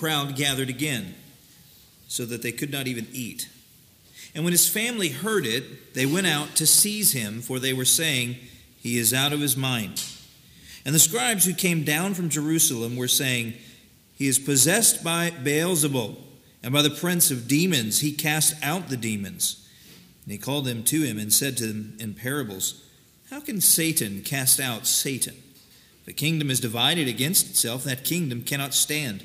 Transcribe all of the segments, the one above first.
Crowd gathered again, so that they could not even eat. And when his family heard it, they went out to seize him, for they were saying, He is out of his mind. And the scribes who came down from Jerusalem were saying, He is possessed by Beelzebul, and by the prince of demons he cast out the demons. And he called them to him and said to them in parables, How can Satan cast out Satan? If a kingdom is divided against itself, that kingdom cannot stand.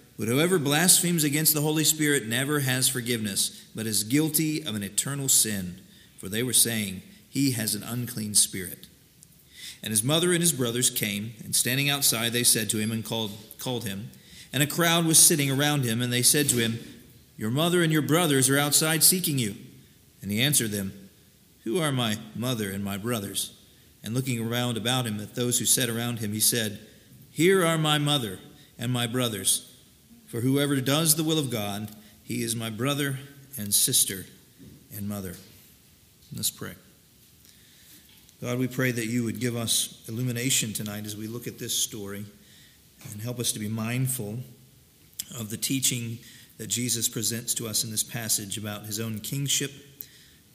But whoever blasphemes against the Holy Spirit never has forgiveness, but is guilty of an eternal sin. For they were saying, He has an unclean spirit. And his mother and his brothers came, and standing outside, they said to him and called, called him. And a crowd was sitting around him, and they said to him, Your mother and your brothers are outside seeking you. And he answered them, Who are my mother and my brothers? And looking around about him at those who sat around him, he said, Here are my mother and my brothers. For whoever does the will of God, he is my brother and sister and mother. Let's pray. God, we pray that you would give us illumination tonight as we look at this story and help us to be mindful of the teaching that Jesus presents to us in this passage about his own kingship,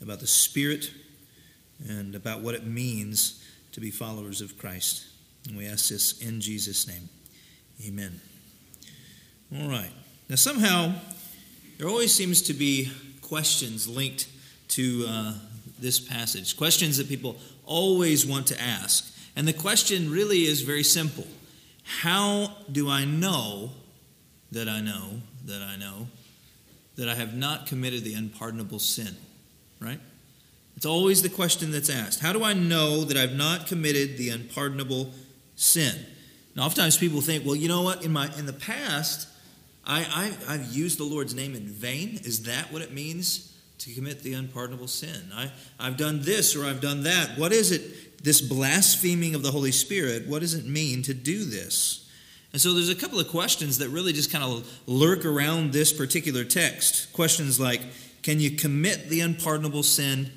about the Spirit, and about what it means to be followers of Christ. And we ask this in Jesus' name. Amen. All right. Now, somehow, there always seems to be questions linked to uh, this passage, questions that people always want to ask. And the question really is very simple How do I know that I know that I know that I have not committed the unpardonable sin? Right? It's always the question that's asked. How do I know that I've not committed the unpardonable sin? Now, oftentimes people think, well, you know what? In my in the past, I, I have used the Lord's name in vain. Is that what it means to commit the unpardonable sin? I, I've done this or I've done that. What is it? This blaspheming of the Holy Spirit. What does it mean to do this? And so there's a couple of questions that really just kind of lurk around this particular text. Questions like, can you commit the unpardonable sin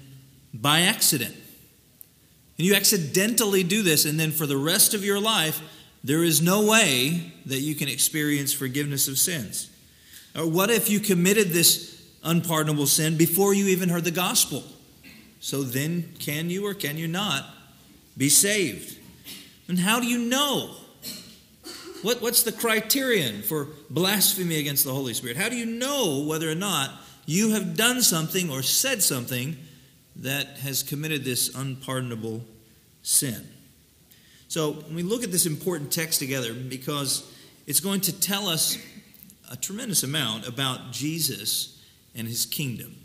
by accident. And you accidentally do this, and then for the rest of your life, there is no way that you can experience forgiveness of sins. Or what if you committed this unpardonable sin before you even heard the gospel? So then, can you or can you not be saved? And how do you know? What, what's the criterion for blasphemy against the Holy Spirit? How do you know whether or not you have done something or said something that has committed this unpardonable sin. So, we look at this important text together, because it's going to tell us a tremendous amount about Jesus and his kingdom.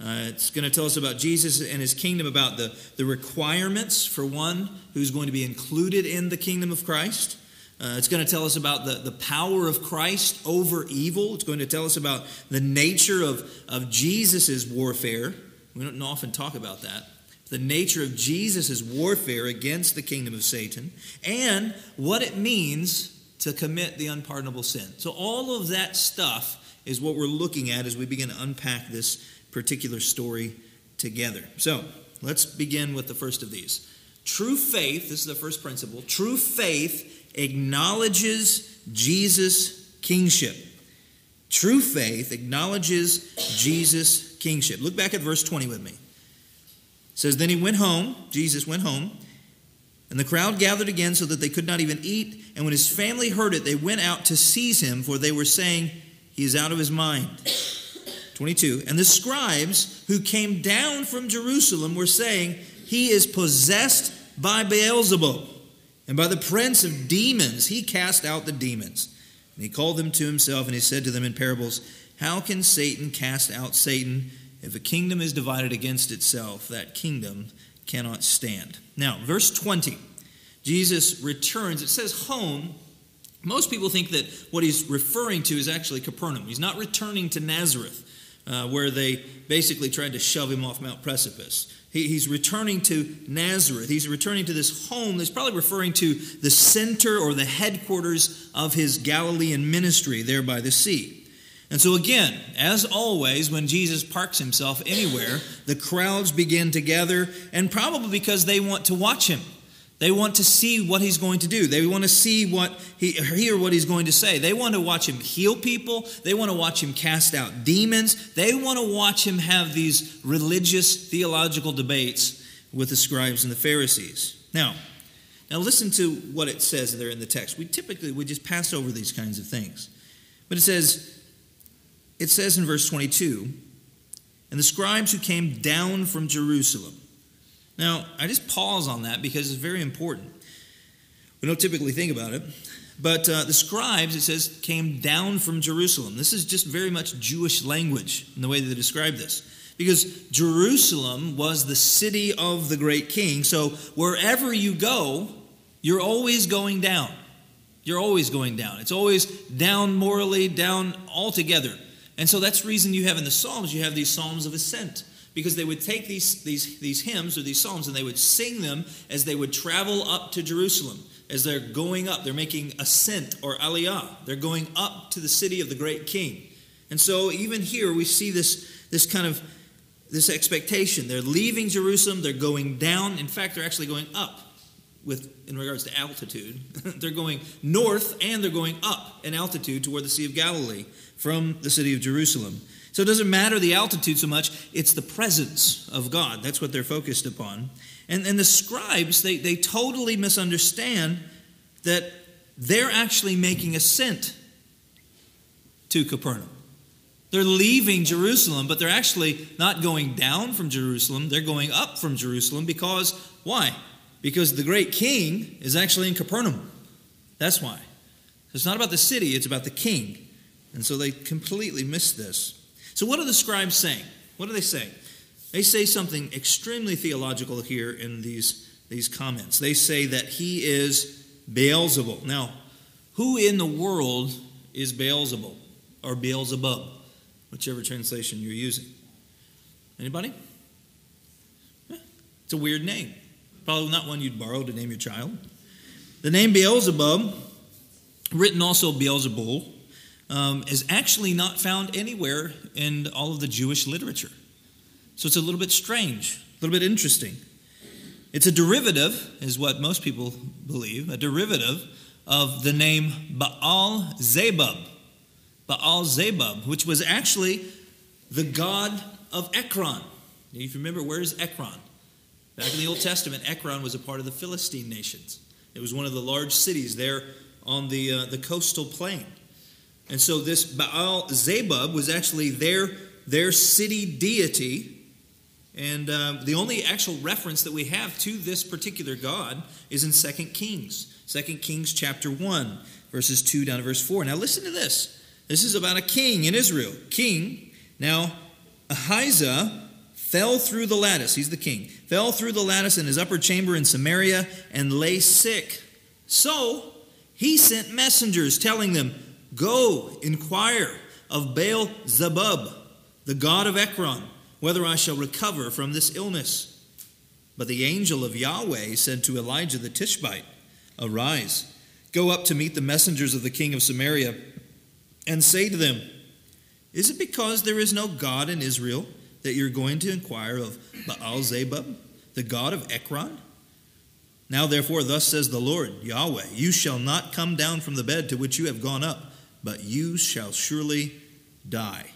Uh, it's going to tell us about Jesus and his kingdom, about the, the requirements for one who's going to be included in the kingdom of Christ. Uh, it's going to tell us about the, the power of Christ over evil. It's going to tell us about the nature of, of Jesus' warfare we don't often talk about that. The nature of Jesus' warfare against the kingdom of Satan and what it means to commit the unpardonable sin. So, all of that stuff is what we're looking at as we begin to unpack this particular story together. So, let's begin with the first of these. True faith, this is the first principle, true faith acknowledges Jesus' kingship. True faith acknowledges Jesus' kingship. Look back at verse 20 with me. Says, Then he went home, Jesus went home, and the crowd gathered again so that they could not even eat. And when his family heard it, they went out to seize him, for they were saying, He is out of his mind. 22. And the scribes who came down from Jerusalem were saying, He is possessed by Beelzebub, and by the prince of demons he cast out the demons. And he called them to himself, and he said to them in parables, How can Satan cast out Satan? If a kingdom is divided against itself, that kingdom cannot stand. Now, verse 20, Jesus returns. It says home. Most people think that what he's referring to is actually Capernaum. He's not returning to Nazareth, uh, where they basically tried to shove him off Mount Precipice. He, he's returning to Nazareth. He's returning to this home that's probably referring to the center or the headquarters of his Galilean ministry there by the sea. And so, again, as always, when Jesus parks himself anywhere, the crowds begin to gather, and probably because they want to watch him. They want to see what he's going to do. They want to see what he hear what he's going to say. They want to watch him heal people. They want to watch him cast out demons. They want to watch him have these religious theological debates with the scribes and the Pharisees. Now, now listen to what it says there in the text. We typically we just pass over these kinds of things. But it says it says in verse 22, and the scribes who came down from Jerusalem now, I just pause on that because it's very important. We don't typically think about it. But uh, the scribes, it says, came down from Jerusalem. This is just very much Jewish language in the way that they describe this. Because Jerusalem was the city of the great king. So wherever you go, you're always going down. You're always going down. It's always down morally, down altogether. And so that's reason you have in the Psalms, you have these Psalms of ascent because they would take these, these, these hymns or these psalms and they would sing them as they would travel up to Jerusalem. As they're going up, they're making ascent or aliyah. They're going up to the city of the great king. And so even here we see this, this kind of this expectation. They're leaving Jerusalem, they're going down. In fact, they're actually going up with in regards to altitude. they're going north and they're going up in altitude toward the Sea of Galilee from the city of Jerusalem. So it doesn't matter the altitude so much, it's the presence of God. That's what they're focused upon. And, and the scribes, they, they totally misunderstand that they're actually making ascent to Capernaum. They're leaving Jerusalem, but they're actually not going down from Jerusalem. They're going up from Jerusalem because, why? Because the great king is actually in Capernaum. That's why. It's not about the city, it's about the king. And so they completely miss this. So, what are the scribes saying? What do they say? They say something extremely theological here in these, these comments. They say that he is Beelzebul. Now, who in the world is Beelzebul or Beelzebub, whichever translation you're using? Anybody? It's a weird name. Probably not one you'd borrow to name your child. The name Beelzebub, written also Beelzebul, um, is actually not found anywhere in all of the Jewish literature. So it's a little bit strange, a little bit interesting. It's a derivative, is what most people believe, a derivative of the name Baal Zebub. Baal Zebub, which was actually the god of Ekron. If you remember, where's Ekron? Back in the Old Testament, Ekron was a part of the Philistine nations. It was one of the large cities there on the, uh, the coastal plain. And so this Baal Zebub was actually their, their city deity. And um, the only actual reference that we have to this particular god is in 2 Kings. 2 Kings chapter 1, verses 2 down to verse 4. Now listen to this. This is about a king in Israel. King. Now, Ahijah fell through the lattice. He's the king. Fell through the lattice in his upper chamber in Samaria and lay sick. So he sent messengers telling them, Go, inquire of Baal Zebub, the god of Ekron, whether I shall recover from this illness. But the angel of Yahweh said to Elijah the Tishbite, Arise, go up to meet the messengers of the king of Samaria, and say to them, Is it because there is no God in Israel that you're going to inquire of Baal Zebub, the god of Ekron? Now, therefore, thus says the Lord, Yahweh, you shall not come down from the bed to which you have gone up but you shall surely die.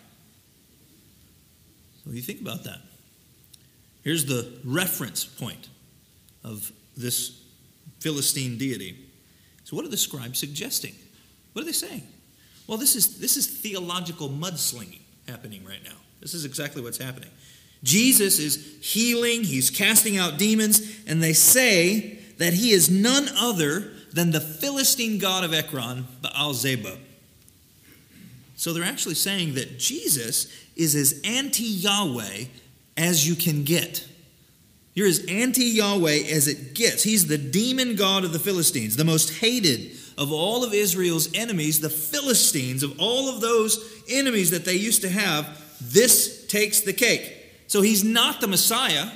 So you think about that. Here's the reference point of this Philistine deity. So, what are the scribes suggesting? What are they saying? Well, this is, this is theological mudslinging happening right now. This is exactly what's happening. Jesus is healing, he's casting out demons, and they say that he is none other than the Philistine god of Ekron, Baal Zebub. So they're actually saying that Jesus is as anti Yahweh as you can get. You're as anti Yahweh as it gets. He's the demon god of the Philistines, the most hated of all of Israel's enemies, the Philistines, of all of those enemies that they used to have. This takes the cake. So he's not the Messiah.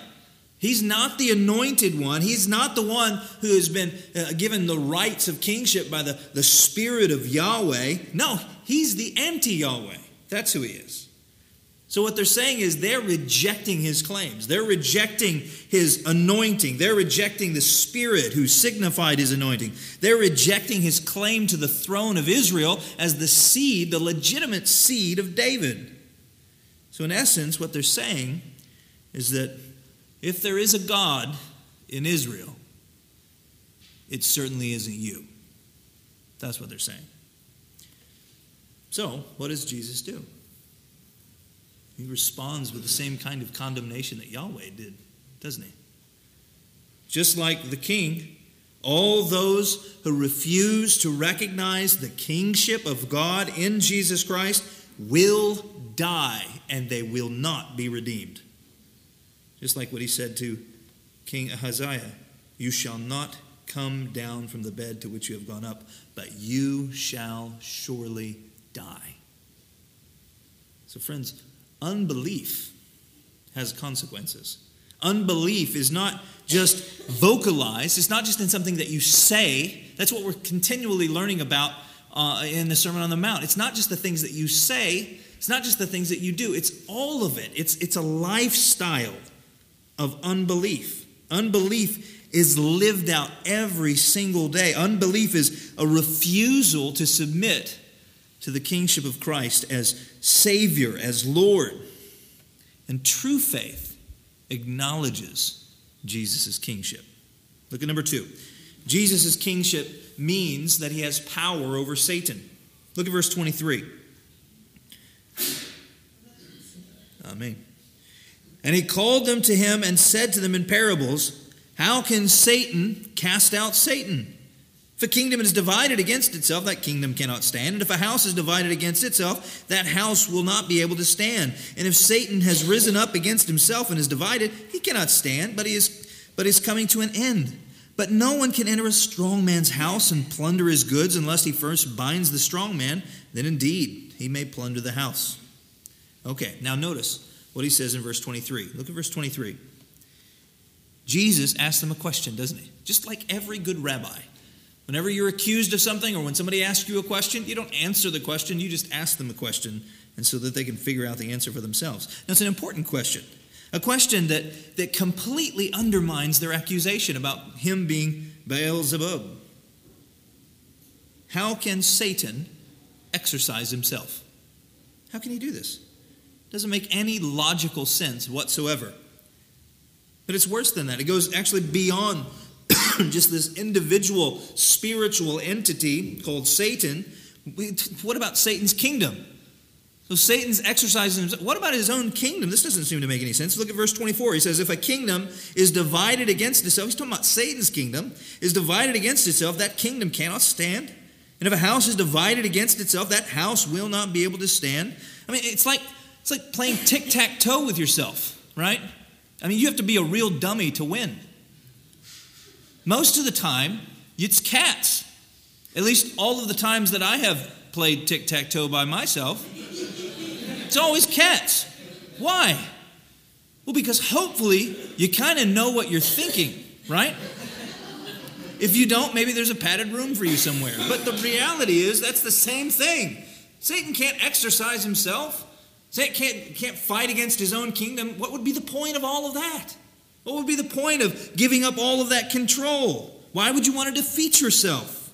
He's not the anointed one. He's not the one who has been uh, given the rights of kingship by the, the Spirit of Yahweh. No, he's the anti Yahweh. That's who he is. So, what they're saying is they're rejecting his claims. They're rejecting his anointing. They're rejecting the Spirit who signified his anointing. They're rejecting his claim to the throne of Israel as the seed, the legitimate seed of David. So, in essence, what they're saying is that if there is a God in Israel, it certainly isn't you. That's what they're saying. So, what does Jesus do? He responds with the same kind of condemnation that Yahweh did, doesn't he? Just like the king, all those who refuse to recognize the kingship of God in Jesus Christ will die and they will not be redeemed. Just like what he said to King Ahaziah You shall not come down from the bed to which you have gone up, but you shall surely die. So, friends, unbelief has consequences. Unbelief is not just vocalized, it's not just in something that you say. That's what we're continually learning about uh, in the Sermon on the Mount. It's not just the things that you say, it's not just the things that you do, it's all of it. It's, it's a lifestyle of unbelief. Unbelief is lived out every single day. Unbelief is a refusal to submit to the kingship of Christ as Savior, as Lord. And true faith acknowledges Jesus' kingship. Look at number two. Jesus' kingship means that he has power over Satan. Look at verse 23. Amen. And he called them to him and said to them in parables, How can Satan cast out Satan? If a kingdom is divided against itself, that kingdom cannot stand. And if a house is divided against itself, that house will not be able to stand. And if Satan has risen up against himself and is divided, he cannot stand, but he is, but is coming to an end. But no one can enter a strong man's house and plunder his goods unless he first binds the strong man. Then indeed he may plunder the house. Okay, now notice what he says in verse 23. Look at verse 23. Jesus asks them a question, doesn't he? Just like every good rabbi. Whenever you're accused of something or when somebody asks you a question, you don't answer the question, you just ask them a question and so that they can figure out the answer for themselves. Now, it's an important question. A question that, that completely undermines their accusation about him being Beelzebub. How can Satan exorcise himself? How can he do this? Doesn't make any logical sense whatsoever. But it's worse than that. It goes actually beyond just this individual spiritual entity called Satan. What about Satan's kingdom? So Satan's exorcising himself. What about his own kingdom? This doesn't seem to make any sense. Look at verse 24. He says, If a kingdom is divided against itself, he's talking about Satan's kingdom, is divided against itself, that kingdom cannot stand. And if a house is divided against itself, that house will not be able to stand. I mean, it's like it's like playing tic tac toe with yourself, right? I mean, you have to be a real dummy to win. Most of the time, it's cats. At least all of the times that I have played tic tac toe by myself, it's always cats. Why? Well, because hopefully you kind of know what you're thinking, right? If you don't, maybe there's a padded room for you somewhere. But the reality is that's the same thing. Satan can't exorcise himself. Satan can't, can't fight against his own kingdom. What would be the point of all of that? What would be the point of giving up all of that control? Why would you want to defeat yourself?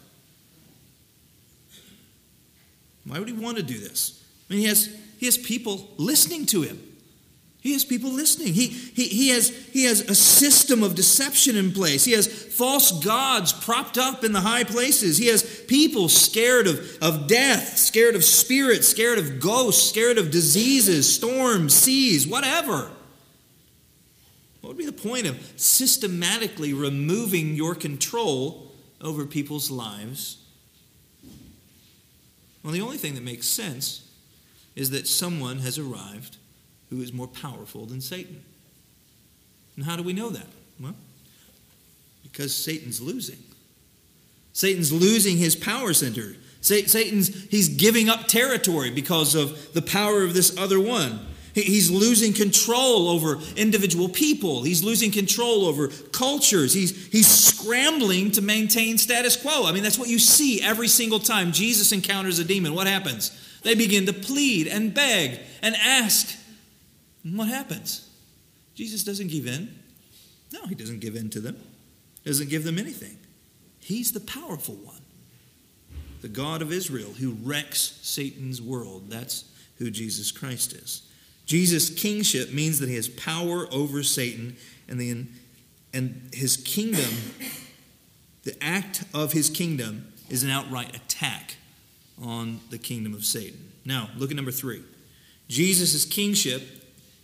Why would he want to do this? I mean, he has, he has people listening to him. He has people listening. He, he, he, has, he has a system of deception in place. He has false gods propped up in the high places. He has people scared of, of death, scared of spirits, scared of ghosts, scared of diseases, storms, seas, whatever. What would be the point of systematically removing your control over people's lives? Well, the only thing that makes sense is that someone has arrived who is more powerful than Satan. And how do we know that? Well, because Satan's losing. Satan's losing his power center. Satan's he's giving up territory because of the power of this other one. He's losing control over individual people. He's losing control over cultures. He's, he's scrambling to maintain status quo. I mean, that's what you see every single time Jesus encounters a demon. What happens? They begin to plead and beg and ask and what happens? Jesus doesn't give in. No, he doesn't give in to them, doesn't give them anything. He's the powerful one, the God of Israel who wrecks Satan's world. That's who Jesus Christ is. Jesus' kingship means that he has power over Satan and, the, and his kingdom, the act of his kingdom, is an outright attack on the kingdom of Satan. Now, look at number three. Jesus' kingship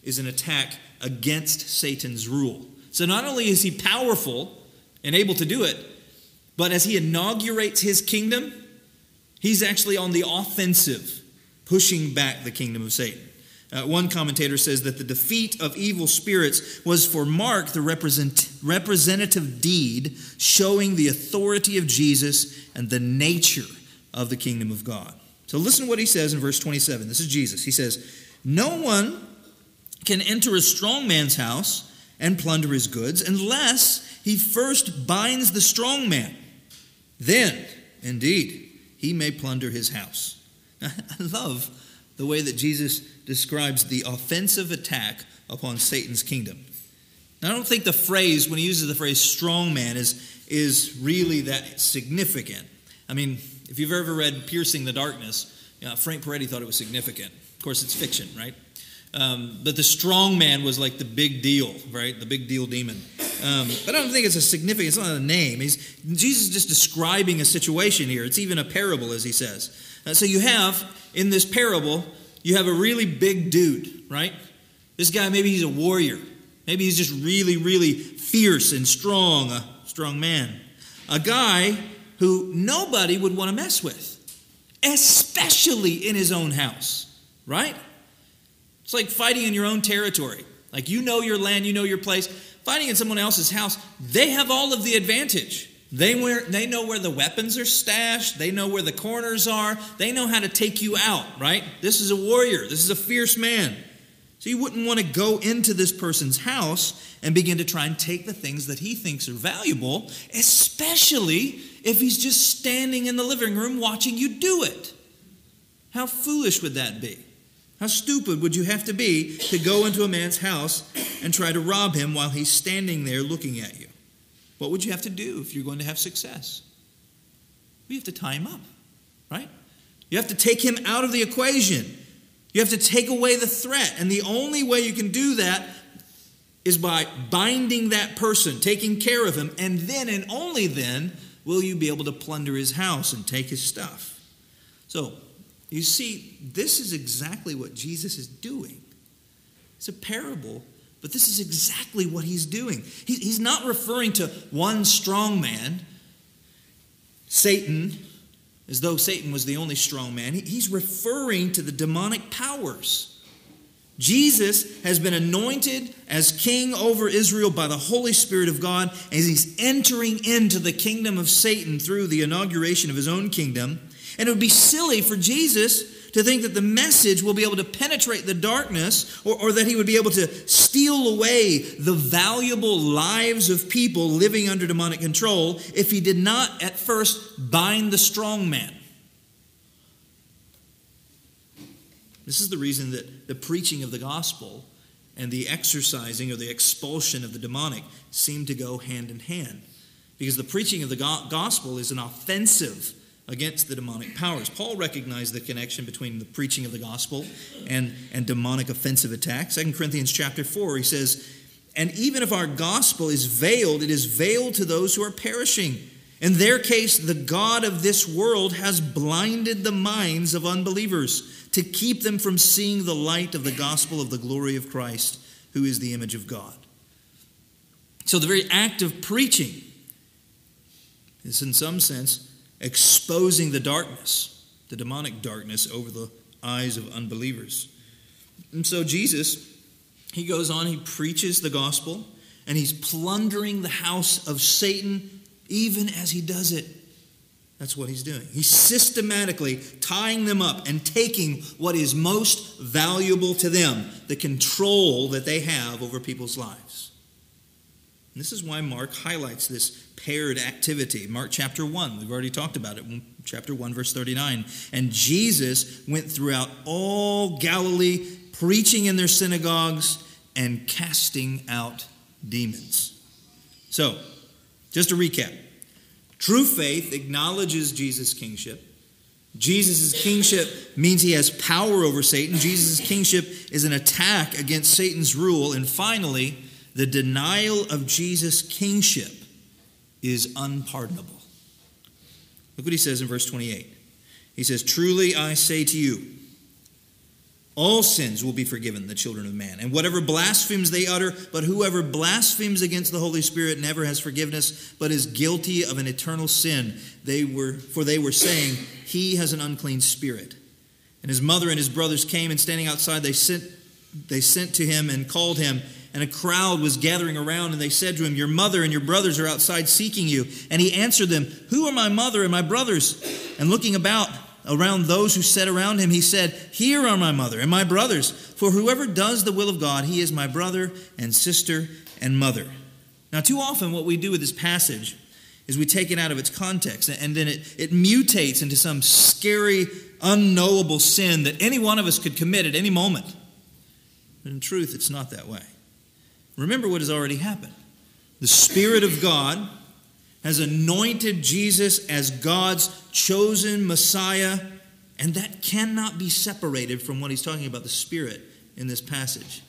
is an attack against Satan's rule. So not only is he powerful and able to do it, but as he inaugurates his kingdom, he's actually on the offensive, pushing back the kingdom of Satan. Uh, one commentator says that the defeat of evil spirits was for Mark the represent, representative deed showing the authority of Jesus and the nature of the kingdom of God. So listen to what he says in verse 27. This is Jesus. He says, No one can enter a strong man's house and plunder his goods unless he first binds the strong man. Then, indeed, he may plunder his house. I love the way that Jesus describes the offensive attack upon Satan's kingdom. Now, I don't think the phrase, when he uses the phrase strong man, is, is really that significant. I mean, if you've ever read Piercing the Darkness, you know, Frank Peretti thought it was significant. Of course, it's fiction, right? Um, but the strong man was like the big deal, right? The big deal demon. Um, but I don't think it's a significant, it's not a name. He's, Jesus is just describing a situation here. It's even a parable, as he says. Uh, so you have, in this parable, you have a really big dude, right? This guy, maybe he's a warrior. Maybe he's just really, really fierce and strong, a strong man. A guy who nobody would want to mess with, especially in his own house, right? It's like fighting in your own territory. Like you know your land, you know your place. Fighting in someone else's house, they have all of the advantage. They, wear, they know where the weapons are stashed. They know where the corners are. They know how to take you out, right? This is a warrior. This is a fierce man. So you wouldn't want to go into this person's house and begin to try and take the things that he thinks are valuable, especially if he's just standing in the living room watching you do it. How foolish would that be? How stupid would you have to be to go into a man's house and try to rob him while he's standing there looking at you? What would you have to do if you're going to have success? We have to tie him up, right? You have to take him out of the equation. You have to take away the threat. And the only way you can do that is by binding that person, taking care of him, and then and only then will you be able to plunder his house and take his stuff. So, you see, this is exactly what Jesus is doing. It's a parable, but this is exactly what he's doing. he's not referring to one strong man, Satan, as though Satan was the only strong man. he's referring to the demonic powers. Jesus has been anointed as king over Israel by the Holy Spirit of God as he's entering into the kingdom of Satan through the inauguration of his own kingdom. And it would be silly for Jesus to think that the message will be able to penetrate the darkness or, or, that he would be able to steal away the valuable lives of people living under demonic control if he did not at first bind the strong man. This is the reason that the preaching of the gospel and the exorcising or the expulsion of the demonic seem to go hand in hand. Because the preaching of the gospel is an offensive against the demonic powers. Paul recognized the connection between the preaching of the gospel and, and demonic offensive attacks. 2 Corinthians chapter 4, he says, And even if our gospel is veiled, it is veiled to those who are perishing. In their case, the God of this world has blinded the minds of unbelievers to keep them from seeing the light of the gospel of the glory of Christ, who is the image of God. So the very act of preaching is, in some sense, exposing the darkness, the demonic darkness, over the eyes of unbelievers. And so Jesus, he goes on, he preaches the gospel, and he's plundering the house of Satan even as he does it. That's what he's doing. He's systematically tying them up and taking what is most valuable to them, the control that they have over people's lives. And this is why Mark highlights this paired activity. Mark chapter 1, we've already talked about it, chapter 1, verse 39. And Jesus went throughout all Galilee, preaching in their synagogues and casting out demons. So, just to recap true faith acknowledges Jesus' kingship. Jesus' kingship means he has power over Satan. Jesus' kingship is an attack against Satan's rule. And finally, the denial of Jesus' kingship is unpardonable. Look what he says in verse 28. He says, Truly I say to you, all sins will be forgiven the children of man, and whatever blasphemies they utter, but whoever blasphemes against the Holy Spirit never has forgiveness, but is guilty of an eternal sin. They were, for they were saying, He has an unclean spirit. And his mother and his brothers came, and standing outside, they sent, they sent to him and called him and a crowd was gathering around, and they said to him, Your mother and your brothers are outside seeking you. And he answered them, Who are my mother and my brothers? And looking about around those who sat around him, he said, Here are my mother and my brothers. For whoever does the will of God, he is my brother and sister and mother. Now, too often, what we do with this passage is we take it out of its context, and then it, it mutates into some scary, unknowable sin that any one of us could commit at any moment. But in truth, it's not that way. Remember what has already happened. The Spirit of God has anointed Jesus as God's chosen Messiah, and that cannot be separated from what he's talking about the Spirit in this passage.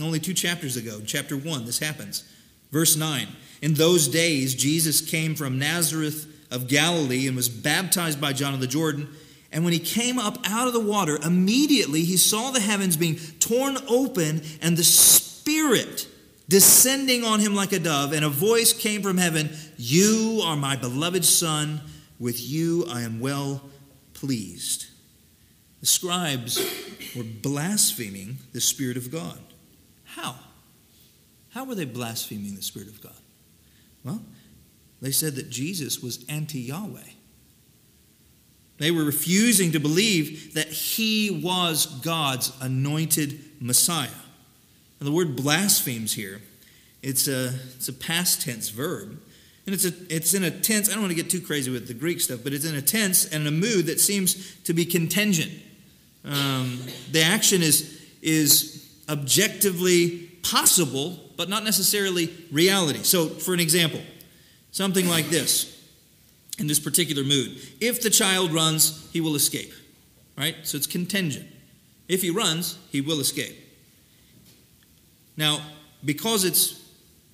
Only two chapters ago, chapter 1, this happens. Verse 9 In those days, Jesus came from Nazareth of Galilee and was baptized by John of the Jordan. And when he came up out of the water, immediately he saw the heavens being torn open and the Spirit descending on him like a dove. And a voice came from heaven You are my beloved Son. With you I am well pleased. The scribes were blaspheming the Spirit of God. How? How were they blaspheming the Spirit of God? Well, they said that Jesus was anti Yahweh. They were refusing to believe that he was God's anointed Messiah. And the word blasphemes here, it's a, it's a past tense verb. And it's, a, it's in a tense, I don't want to get too crazy with the Greek stuff, but it's in a tense and a mood that seems to be contingent. Um, the action is, is objectively possible, but not necessarily reality. So, for an example, something like this in this particular mood. If the child runs, he will escape. Right? So it's contingent. If he runs, he will escape. Now, because it's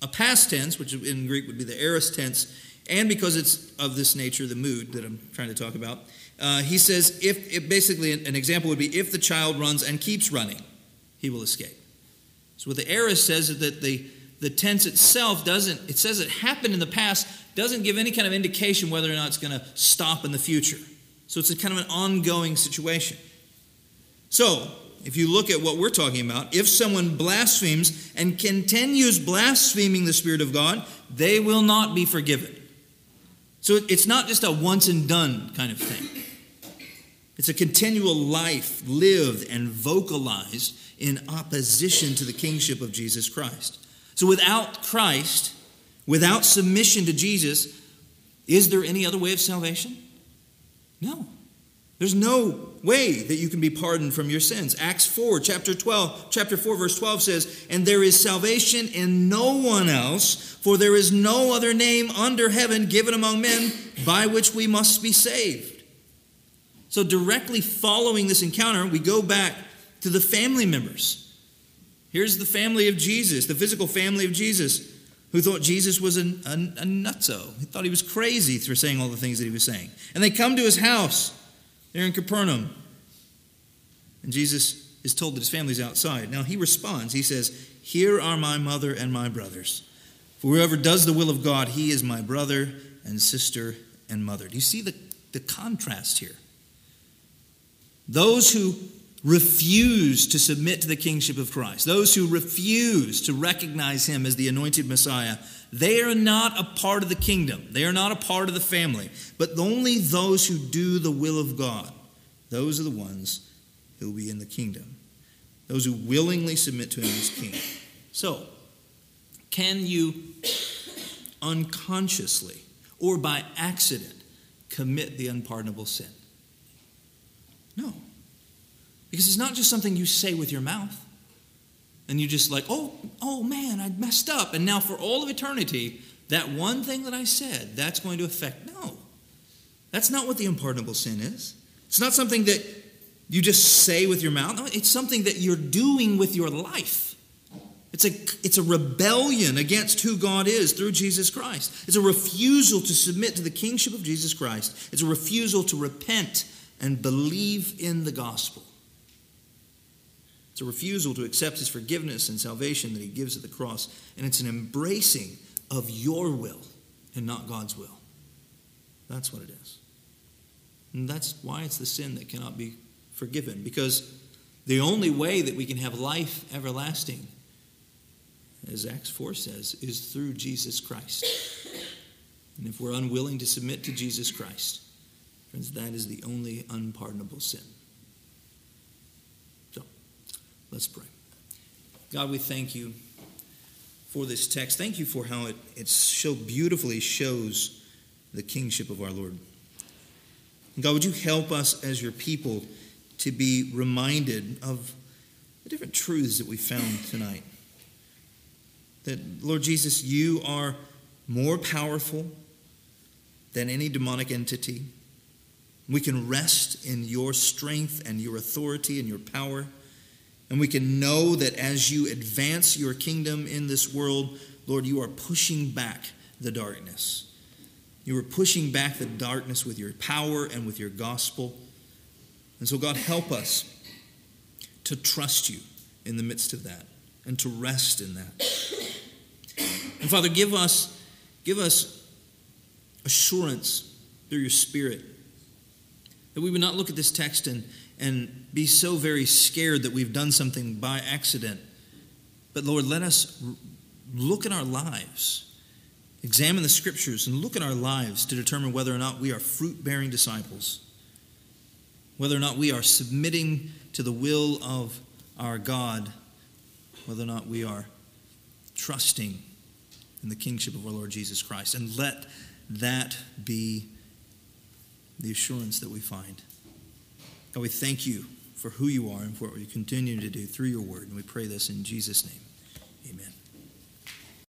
a past tense, which in Greek would be the aorist tense, and because it's of this nature, the mood that I'm trying to talk about, uh, he says, if, basically an example would be if the child runs and keeps running, he will escape. So what the aorist says is that the, the tense itself doesn't, it says it happened in the past, doesn't give any kind of indication whether or not it's going to stop in the future. So it's a kind of an ongoing situation. So, if you look at what we're talking about, if someone blasphemes and continues blaspheming the Spirit of God, they will not be forgiven. So it's not just a once and done kind of thing. It's a continual life lived and vocalized in opposition to the kingship of Jesus Christ. So without Christ, without submission to Jesus, is there any other way of salvation? No. There's no way that you can be pardoned from your sins. Acts 4, chapter 12, chapter 4, verse 12 says, And there is salvation in no one else, for there is no other name under heaven given among men by which we must be saved. So, directly following this encounter, we go back to the family members. Here's the family of Jesus, the physical family of Jesus, who thought Jesus was a, a, a nutso. He thought he was crazy for saying all the things that he was saying. And they come to his house. They're in Capernaum. And Jesus is told that his family's outside. Now he responds. He says, Here are my mother and my brothers. For whoever does the will of God, he is my brother and sister and mother. Do you see the, the contrast here? Those who refuse to submit to the kingship of Christ, those who refuse to recognize him as the anointed Messiah, they are not a part of the kingdom. They are not a part of the family. But only those who do the will of God, those are the ones who will be in the kingdom. Those who willingly submit to him as king. So, can you unconsciously or by accident commit the unpardonable sin? No. Because it's not just something you say with your mouth and you just like, oh, oh man, I messed up. And now for all of eternity, that one thing that I said, that's going to affect. No. That's not what the unpardonable sin is. It's not something that you just say with your mouth. No, it's something that you're doing with your life. It's a, it's a rebellion against who God is through Jesus Christ. It's a refusal to submit to the kingship of Jesus Christ. It's a refusal to repent and believe in the gospel. It's a refusal to accept his forgiveness and salvation that he gives at the cross. And it's an embracing of your will and not God's will. That's what it is. And that's why it's the sin that cannot be forgiven. Because the only way that we can have life everlasting, as Acts 4 says, is through Jesus Christ. And if we're unwilling to submit to Jesus Christ, friends, that is the only unpardonable sin. Let's pray. God, we thank you for this text. Thank you for how it, it so beautifully shows the kingship of our Lord. God, would you help us as your people to be reminded of the different truths that we found tonight? That, Lord Jesus, you are more powerful than any demonic entity. We can rest in your strength and your authority and your power. And we can know that as you advance your kingdom in this world, Lord, you are pushing back the darkness. You are pushing back the darkness with your power and with your gospel. And so, God, help us to trust you in the midst of that and to rest in that. And Father, give us, give us assurance through your Spirit that we would not look at this text and, and be so very scared that we've done something by accident. But Lord, let us look at our lives, examine the scriptures, and look at our lives to determine whether or not we are fruit bearing disciples, whether or not we are submitting to the will of our God, whether or not we are trusting in the kingship of our Lord Jesus Christ. And let that be the assurance that we find. God, we thank you for who you are and for what you continue to do through your word. And we pray this in Jesus' name.